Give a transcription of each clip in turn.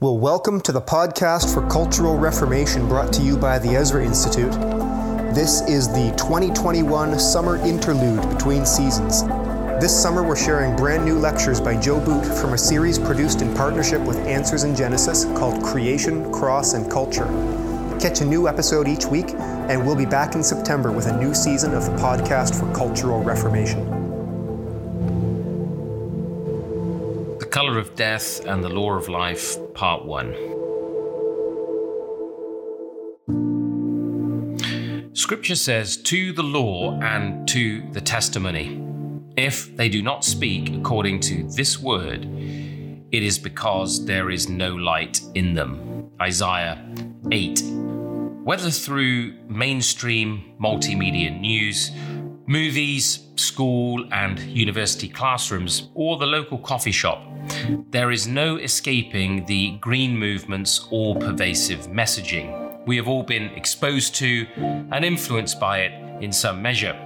Well, welcome to the podcast for Cultural Reformation brought to you by the Ezra Institute. This is the 2021 summer interlude between seasons. This summer, we're sharing brand new lectures by Joe Boot from a series produced in partnership with Answers in Genesis called Creation, Cross, and Culture. Catch a new episode each week, and we'll be back in September with a new season of the podcast for Cultural Reformation. Color of Death and the Law of Life, Part 1. Scripture says, To the law and to the testimony. If they do not speak according to this word, it is because there is no light in them. Isaiah 8. Whether through mainstream multimedia news, movies, school and university classrooms, or the local coffee shop, there is no escaping the green movement's all pervasive messaging. We have all been exposed to and influenced by it in some measure.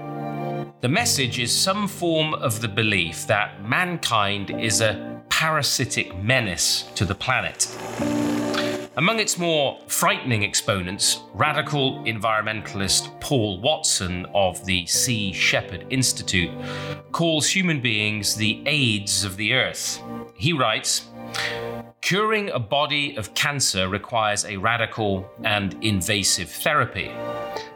The message is some form of the belief that mankind is a parasitic menace to the planet. Among its more frightening exponents, radical environmentalist Paul Watson of the Sea Shepherd Institute calls human beings the AIDS of the earth. He writes, Curing a body of cancer requires a radical and invasive therapy,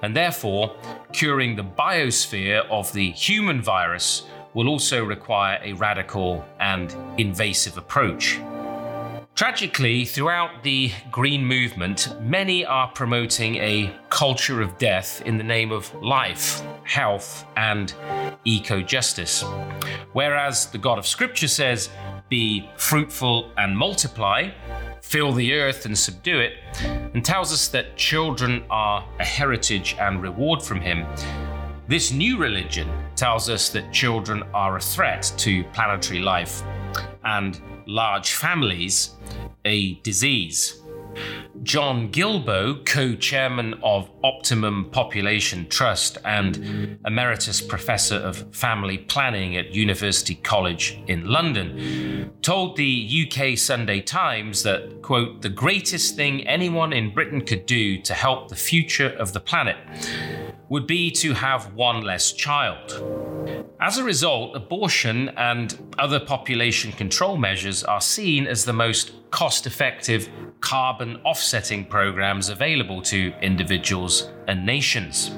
and therefore, curing the biosphere of the human virus will also require a radical and invasive approach. Tragically, throughout the Green Movement, many are promoting a culture of death in the name of life, health, and eco justice. Whereas the God of Scripture says, be fruitful and multiply, fill the earth and subdue it, and tells us that children are a heritage and reward from Him. This new religion tells us that children are a threat to planetary life and large families a disease. John Guillebaud, co chairman of Optimum Population Trust and Emeritus Professor of Family Planning at University College in London, told the UK Sunday Times that, quote, the greatest thing anyone in Britain could do to help the future of the planet would be to have one less child. As a result, abortion and other population control measures are seen as the most cost effective carbon offsetting programs available to individuals and nations.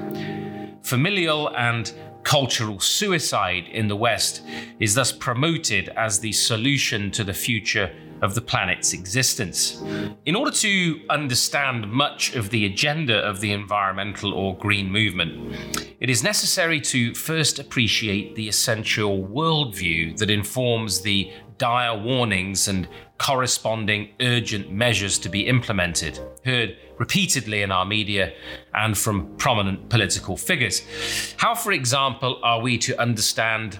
Familial and cultural suicide in the West is thus promoted as the solution to the future of the planet's existence. In order to understand much of the agenda of the environmental or green movement, it is necessary to first appreciate the essential worldview that informs the dire warnings and corresponding urgent measures to be implemented, heard repeatedly in our media and from prominent political figures. How, for example, are we to understand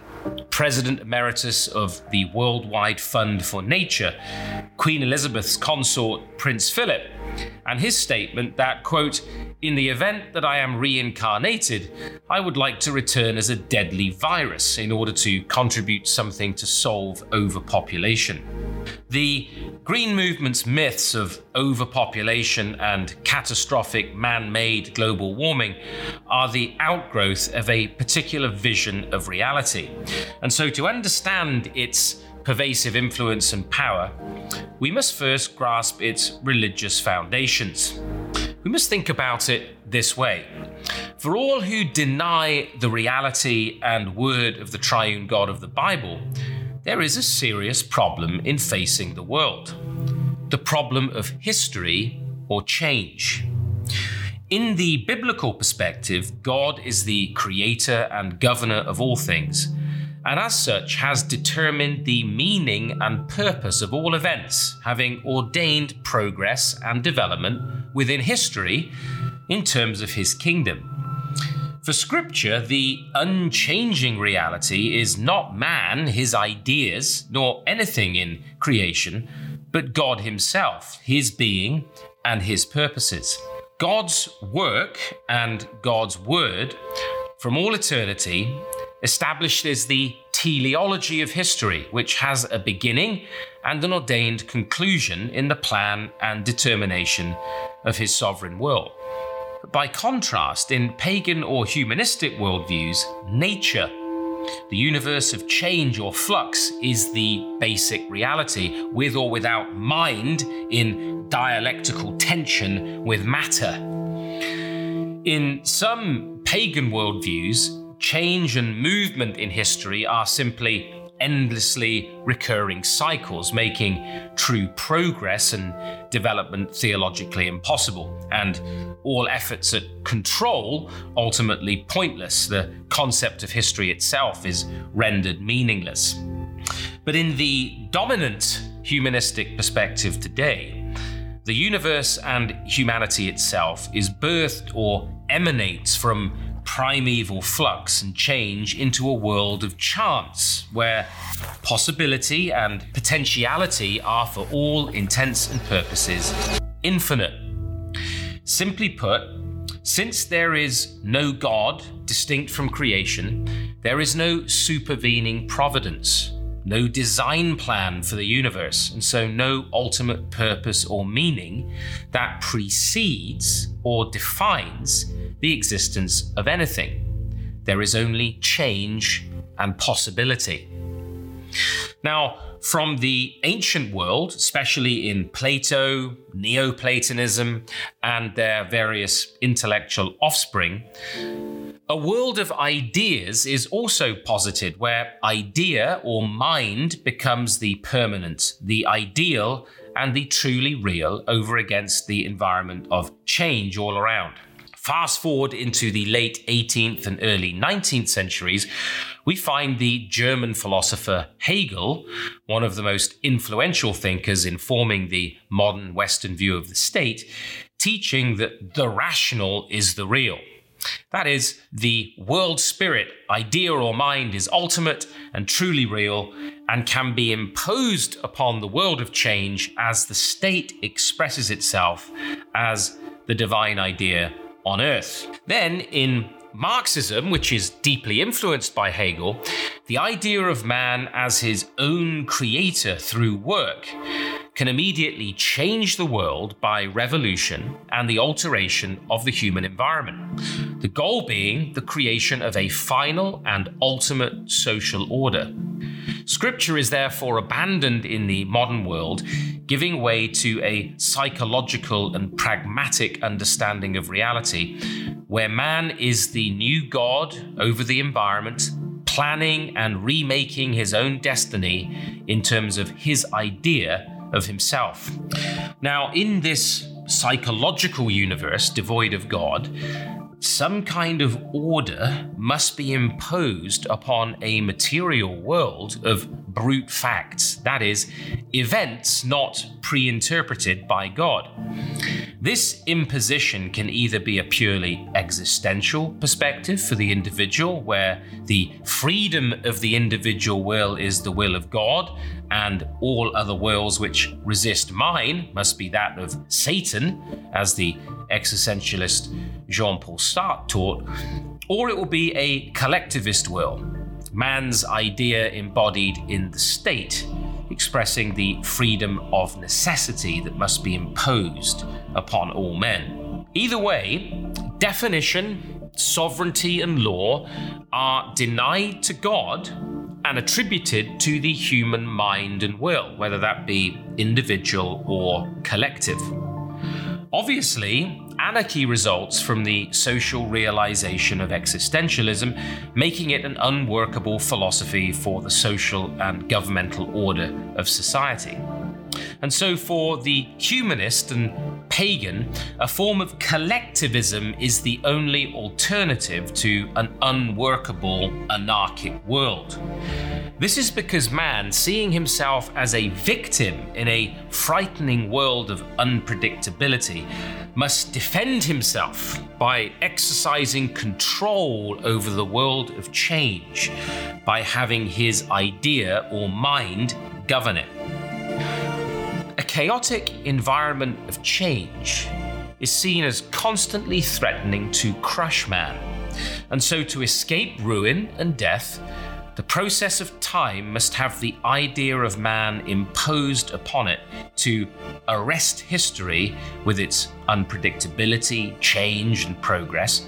President Emeritus of the Worldwide Fund for Nature, Queen Elizabeth's consort, Prince Philip, and his statement that, quote, in the event that I am reincarnated, I would like to return as a deadly virus in order to contribute something to solve overpopulation. The Green Movement's myths of overpopulation and catastrophic man made global warming are the outgrowth of a particular vision of reality. And so, to understand its pervasive influence and power, we must first grasp its religious foundations. We must think about it this way. For all who deny the reality and word of the triune God of the Bible, there is a serious problem in facing the world the problem of history or change. In the biblical perspective, God is the creator and governor of all things and as such has determined the meaning and purpose of all events, having ordained progress and development within history in terms of his kingdom. For Scripture, the unchanging reality is not man, his ideas, nor anything in creation, but God Himself, His being, and His purposes. God's work and God's word from all eternity established as the teleology of history, which has a beginning and an ordained conclusion in the plan and determination of his sovereign will. By contrast, in pagan or humanistic worldviews, nature, the universe of change or flux, is the basic reality, with or without mind in dialectical tension with matter. In some pagan worldviews, change and movement in history are simply endlessly recurring cycles, making true progress and development theologically impossible, and all efforts at control ultimately pointless. The concept of history itself is rendered meaningless. But in the dominant humanistic perspective today, the universe and humanity itself is birthed or emanates from primeval flux and change into a world of chance, where possibility and potentiality are, for all intents and purposes, infinite. Simply put, since there is no God distinct from creation, there is no supervening providence no design plan for the universe, and so no ultimate purpose or meaning that precedes or defines the existence of anything. There is only change and possibility. Now, from the ancient world, especially in Plato, Neoplatonism, and their various intellectual offspring, a world of ideas is also posited, where idea or mind becomes the permanent, the ideal, and the truly real over against the environment of change all around. Fast forward into the late 18th and early 19th centuries, we find the German philosopher Hegel, one of the most influential thinkers in forming the modern Western view of the state, teaching that the rational is the real. That is, the world spirit, idea or mind, is ultimate and truly real and can be imposed upon the world of change as the state expresses itself as the divine idea on earth. Then, in Marxism, which is deeply influenced by Hegel, the idea of man as his own creator through work can immediately change the world by revolution and the alteration of the human environment. The goal being the creation of a final and ultimate social order. Scripture is therefore abandoned in the modern world, giving way to a psychological and pragmatic understanding of reality, where man is the new God over the environment, planning and remaking his own destiny in terms of his idea of himself. Now, in this psychological universe devoid of God, some kind of order must be imposed upon a material world of brute facts, that is, events not pre interpreted by God. This imposition can either be a purely existential perspective for the individual, where the freedom of the individual will is the will of God, and all other wills which resist mine must be that of Satan, as the existentialist Jean Paul Sartre taught, or it will be a collectivist will, man's idea embodied in the state, expressing the freedom of necessity that must be imposed upon all men. Either way, definition, sovereignty, and law are denied to God and attributed to the human mind and will, whether that be individual or collective. Obviously, anarchy results from the social realization of existentialism, making it an unworkable philosophy for the social and governmental order of society. And so, for the humanist and pagan, a form of collectivism is the only alternative to an unworkable anarchic world. This is because man, seeing himself as a victim in a frightening world of unpredictability, must defend himself by exercising control over the world of change, by having his idea or mind govern it. Chaotic environment of change is seen as constantly threatening to crush man, and so to escape ruin and death, the process of time must have the idea of man imposed upon it to arrest history with its unpredictability, change, and progress,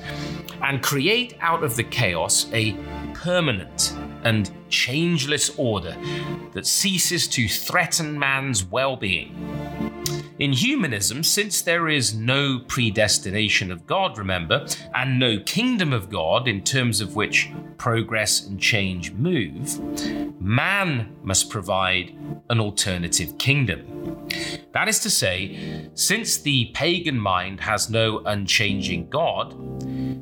and create out of the chaos a permanent and changeless order that ceases to threaten man's well being. In humanism, since there is no predestination of God, remember, and no kingdom of God in terms of which progress and change move, man must provide an alternative kingdom. That is to say, since the pagan mind has no unchanging God,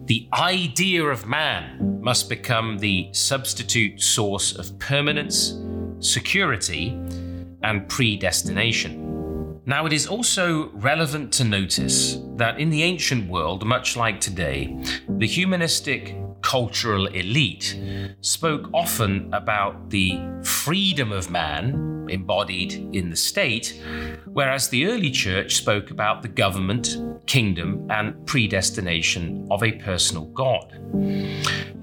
the idea of man must become the substitute source of permanence, security, and predestination. Now, it is also relevant to notice that in the ancient world, much like today, the humanistic cultural elite spoke often about the freedom of man embodied in the state, whereas the early church spoke about the government, kingdom, and predestination of a personal God.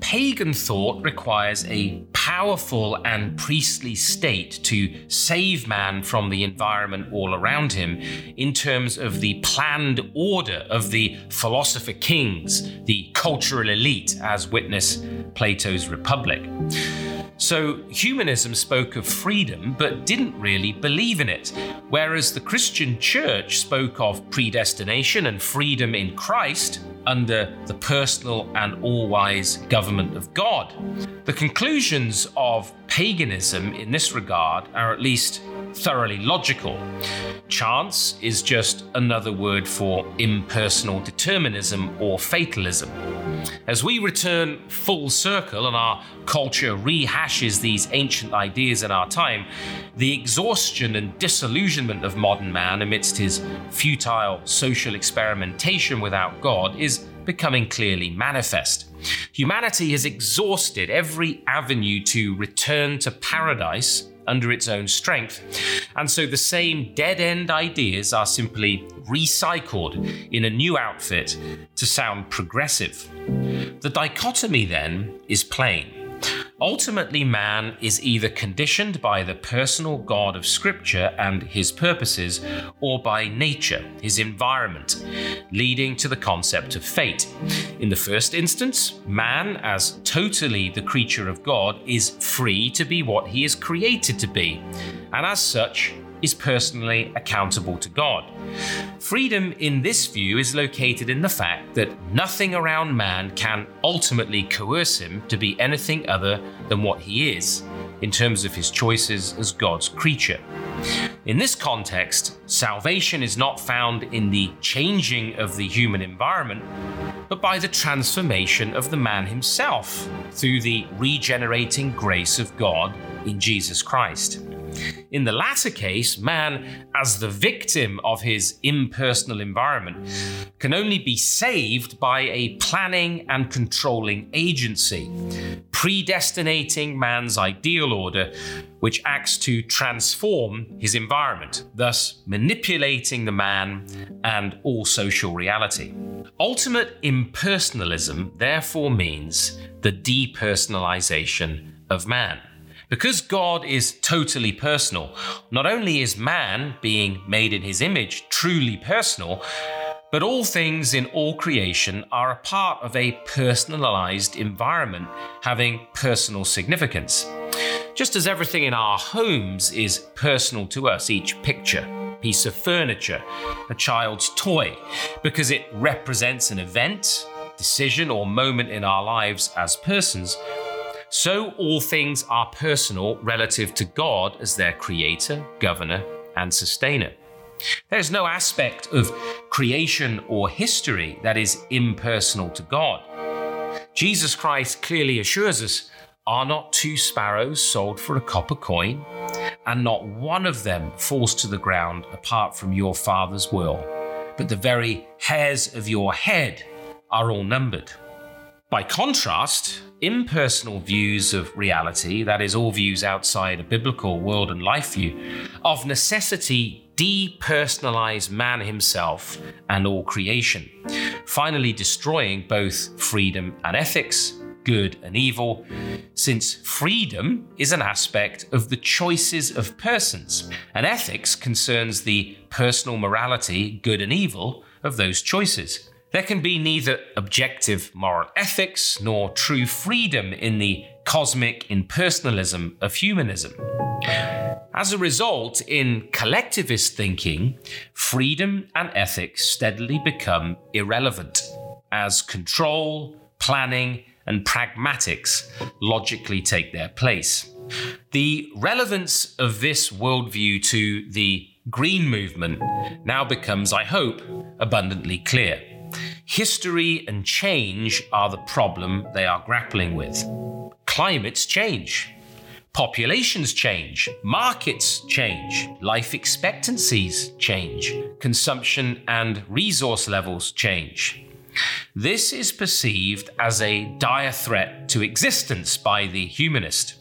Pagan thought requires a powerful and priestly state to save man from the environment all around him in terms of the planned order of the philosopher kings, the cultural elite, as witness Plato's Republic. So humanism spoke of freedom but didn't really believe in it, whereas the Christian church spoke of predestination and freedom in Christ under the personal and all wise government of God. The conclusions of paganism in this regard are at least thoroughly logical. Chance is just another word for impersonal determinism or fatalism. As we return full circle and our culture rehashes these ancient ideas in our time, the exhaustion and disillusionment of modern man amidst his futile social experimentation without God is becoming clearly manifest. Humanity has exhausted every avenue to return to paradise under its own strength. And so the same dead end ideas are simply recycled in a new outfit to sound progressive. The dichotomy then is plain. Ultimately, man is either conditioned by the personal God of Scripture and his purposes, or by nature, his environment, leading to the concept of fate. In the first instance, man, as totally the creature of God, is free to be what he is created to be, and as such, is personally accountable to God. Freedom in this view is located in the fact that nothing around man can ultimately coerce him to be anything other than what he is, in terms of his choices as God's creature. In this context, salvation is not found in the changing of the human environment, but by the transformation of the man himself through the regenerating grace of God in Jesus Christ. In the latter case, man, as the victim of his impersonal environment, can only be saved by a planning and controlling agency, predestinating man's ideal order, which acts to transform his environment, thus manipulating the man and all social reality. Ultimate impersonalism therefore means the depersonalization of man. Because God is totally personal, not only is man, being made in his image, truly personal, but all things in all creation are a part of a personalized environment having personal significance. Just as everything in our homes is personal to us, each picture, piece of furniture, a child's toy, because it represents an event, decision, or moment in our lives as persons, so all things are personal relative to God as their creator, governor, and sustainer. There's no aspect of creation or history that is impersonal to God. Jesus Christ clearly assures us are not two sparrows sold for a copper coin, and not one of them falls to the ground apart from your Father's will, but the very hairs of your head are all numbered. By contrast, impersonal views of reality, that is, all views outside a biblical world and life view, of necessity depersonalize man himself and all creation, finally destroying both freedom and ethics, good and evil, since freedom is an aspect of the choices of persons, and ethics concerns the personal morality, good and evil, of those choices. There can be neither objective moral ethics nor true freedom in the cosmic impersonalism of humanism. As a result, in collectivist thinking, freedom and ethics steadily become irrelevant as control, planning, and pragmatics logically take their place. The relevance of this worldview to the Green movement now becomes, I hope, abundantly clear. History and change are the problem they are grappling with. Climates change. Populations change, markets change, life expectancies change, consumption and resource levels change. This is perceived as a dire threat to existence by the humanist.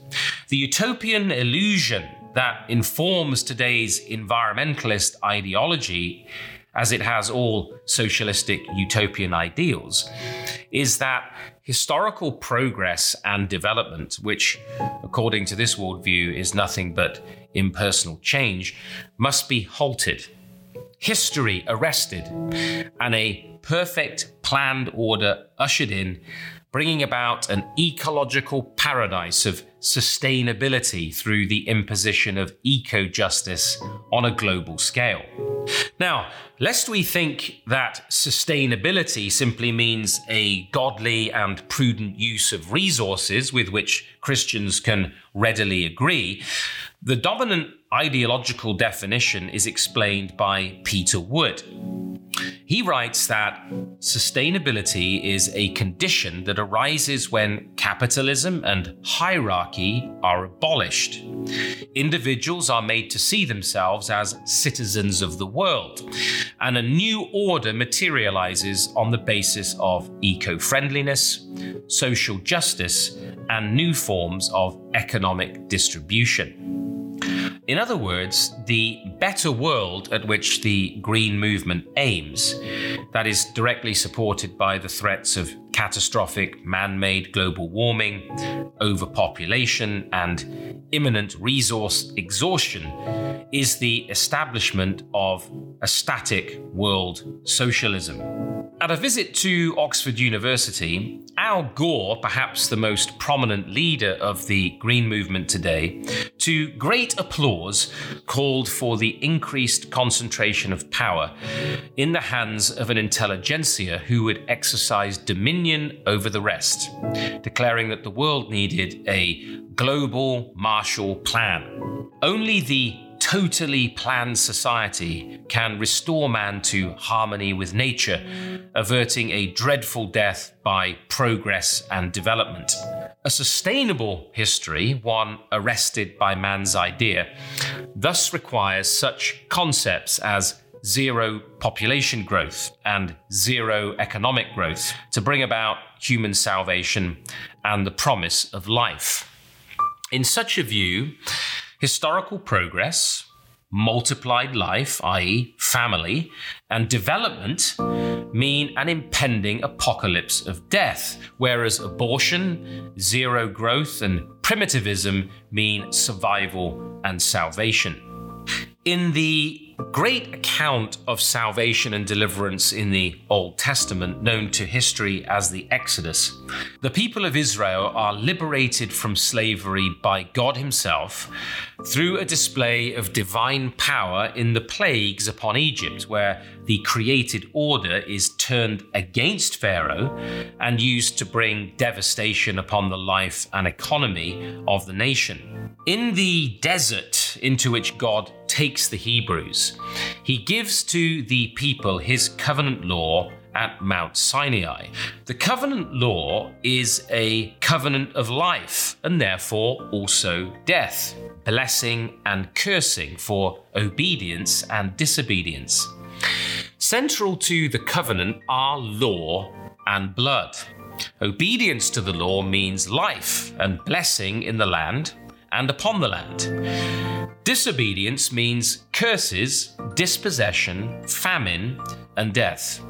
The utopian illusion that informs today's environmentalist ideology, as it has all socialistic utopian ideals, is that historical progress and development, which, according to this worldview, is nothing but impersonal change, must be halted, history arrested, and a perfect planned order ushered in, bringing about an ecological paradise of sustainability through the imposition of eco justice on a global scale. Now, lest we think that sustainability simply means a godly and prudent use of resources with which Christians can readily agree, the dominant ideological definition is explained by Peter Wood. He writes that sustainability is a condition that arises when capitalism and hierarchy are abolished. Individuals are made to see themselves as citizens of the world, and a new order materializes on the basis of eco friendliness, social justice, and new forms of economic distribution. In other words, the better world at which the Green Movement aims, that is directly supported by the threats of catastrophic man made global warming, overpopulation, and imminent resource exhaustion, is the establishment of a static world socialism. At a visit to Oxford University, Al Gore, perhaps the most prominent leader of the Green Movement today, to great applause, called for the increased concentration of power in the hands of an intelligentsia who would exercise dominion over the rest, declaring that the world needed a global Marshall Plan. Only the totally planned society can restore man to harmony with nature, averting a dreadful death by progress and development. A sustainable history, one arrested by man's idea, thus requires such concepts as zero population growth and zero economic growth to bring about human salvation and the promise of life. In such a view, historical progress, multiplied life, i.e., family, and development mean an impending apocalypse of death, whereas abortion, zero growth, and primitivism mean survival and salvation. In the great account of salvation and deliverance in the Old Testament, known to history as the Exodus, the people of Israel are liberated from slavery by God Himself through a display of divine power in the plagues upon Egypt, where the created order is turned against Pharaoh and used to bring devastation upon the life and economy of the nation. In the desert into which God takes the Hebrews, he gives to the people his covenant law at Mount Sinai. The covenant law is a covenant of life and therefore also death, blessing and cursing for obedience and disobedience. Central to the covenant are law and blood. Obedience to the law means life and blessing in the land and upon the land. Disobedience means curses, dispossession, famine, and death.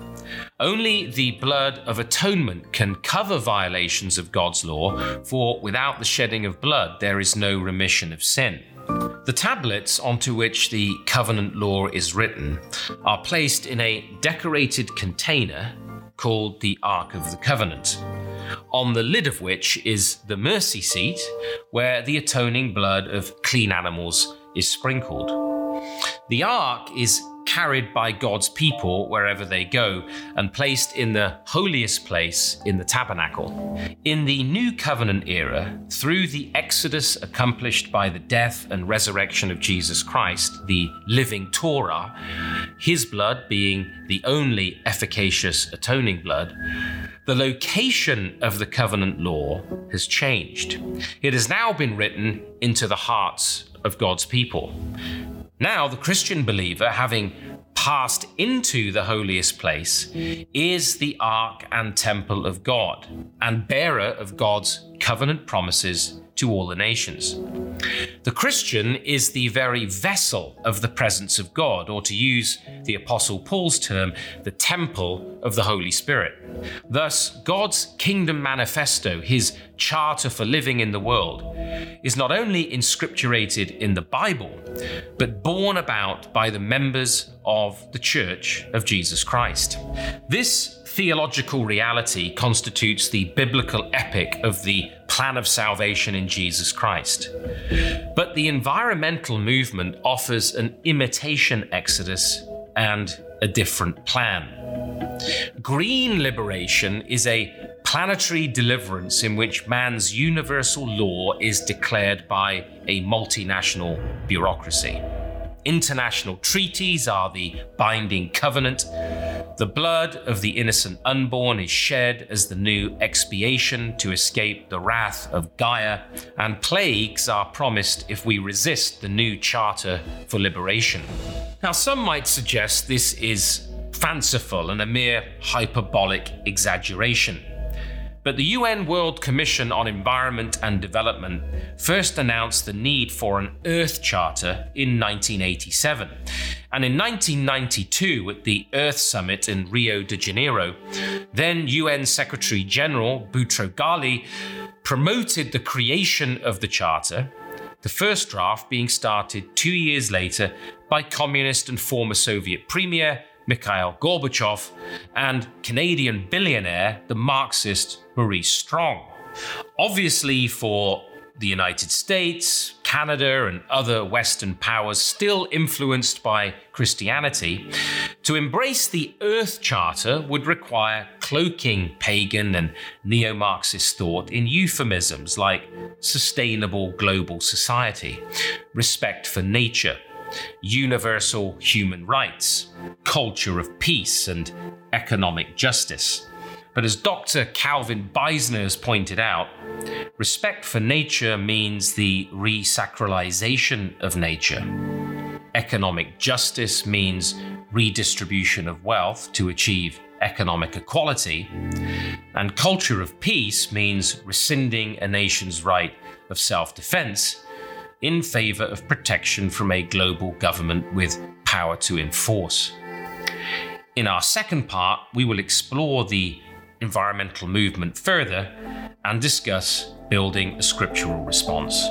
Only the blood of atonement can cover violations of God's law, for without the shedding of blood, there is no remission of sin. The tablets onto which the covenant law is written are placed in a decorated container called the Ark of the Covenant, on the lid of which is the mercy seat where the atoning blood of clean animals is sprinkled. The ark is carried by God's people wherever they go and placed in the holiest place in the tabernacle. In the New Covenant era, through the exodus accomplished by the death and resurrection of Jesus Christ, the living Torah, his blood being the only efficacious atoning blood, the location of the covenant law has changed. It has now been written into the hearts of God's people. Now, the Christian believer, having passed into the holiest place, is the ark and temple of God, and bearer of God's covenant promises to all the nations. The Christian is the very vessel of the presence of God, or to use the Apostle Paul's term, the temple of the Holy Spirit. Thus, God's kingdom manifesto, his charter for living in the world, is not only inscripturated in the Bible, but borne about by the members of the Church of Jesus Christ. This theological reality constitutes the biblical epic of the plan of salvation in Jesus Christ. But the environmental movement offers an imitation exodus and a different plan. Green liberation is a planetary deliverance in which man's universal law is declared by a multinational bureaucracy. International treaties are the binding covenant. The blood of the innocent unborn is shed as the new expiation to escape the wrath of Gaia, and plagues are promised if we resist the new charter for liberation. Now, some might suggest this is fanciful and a mere hyperbolic exaggeration. But the UN World Commission on Environment and Development first announced the need for an Earth Charter in 1987. And in 1992, at the Earth Summit in Rio de Janeiro, then UN Secretary General Boutros Ghali promoted the creation of the Charter, the first draft being started two years later by communist and former Soviet Premier Mikhail Gorbachev, and Canadian billionaire, the Marxist Maurice Strong. Obviously, for the United States, Canada, and other Western powers still influenced by Christianity, to embrace the Earth Charter would require cloaking pagan and neo Marxist thought in euphemisms like sustainable global society, respect for nature, universal human rights, culture of peace, and economic justice. But as Dr. Calvin Beisner has pointed out, respect for nature means the resacralization of nature. Economic justice means redistribution of wealth to achieve economic equality. And culture of peace means rescinding a nation's right of self defense in favor of protection from a global government with power to enforce. In our second part, we will explore the environmental movement further and discuss building a scriptural response.